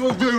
We'll do.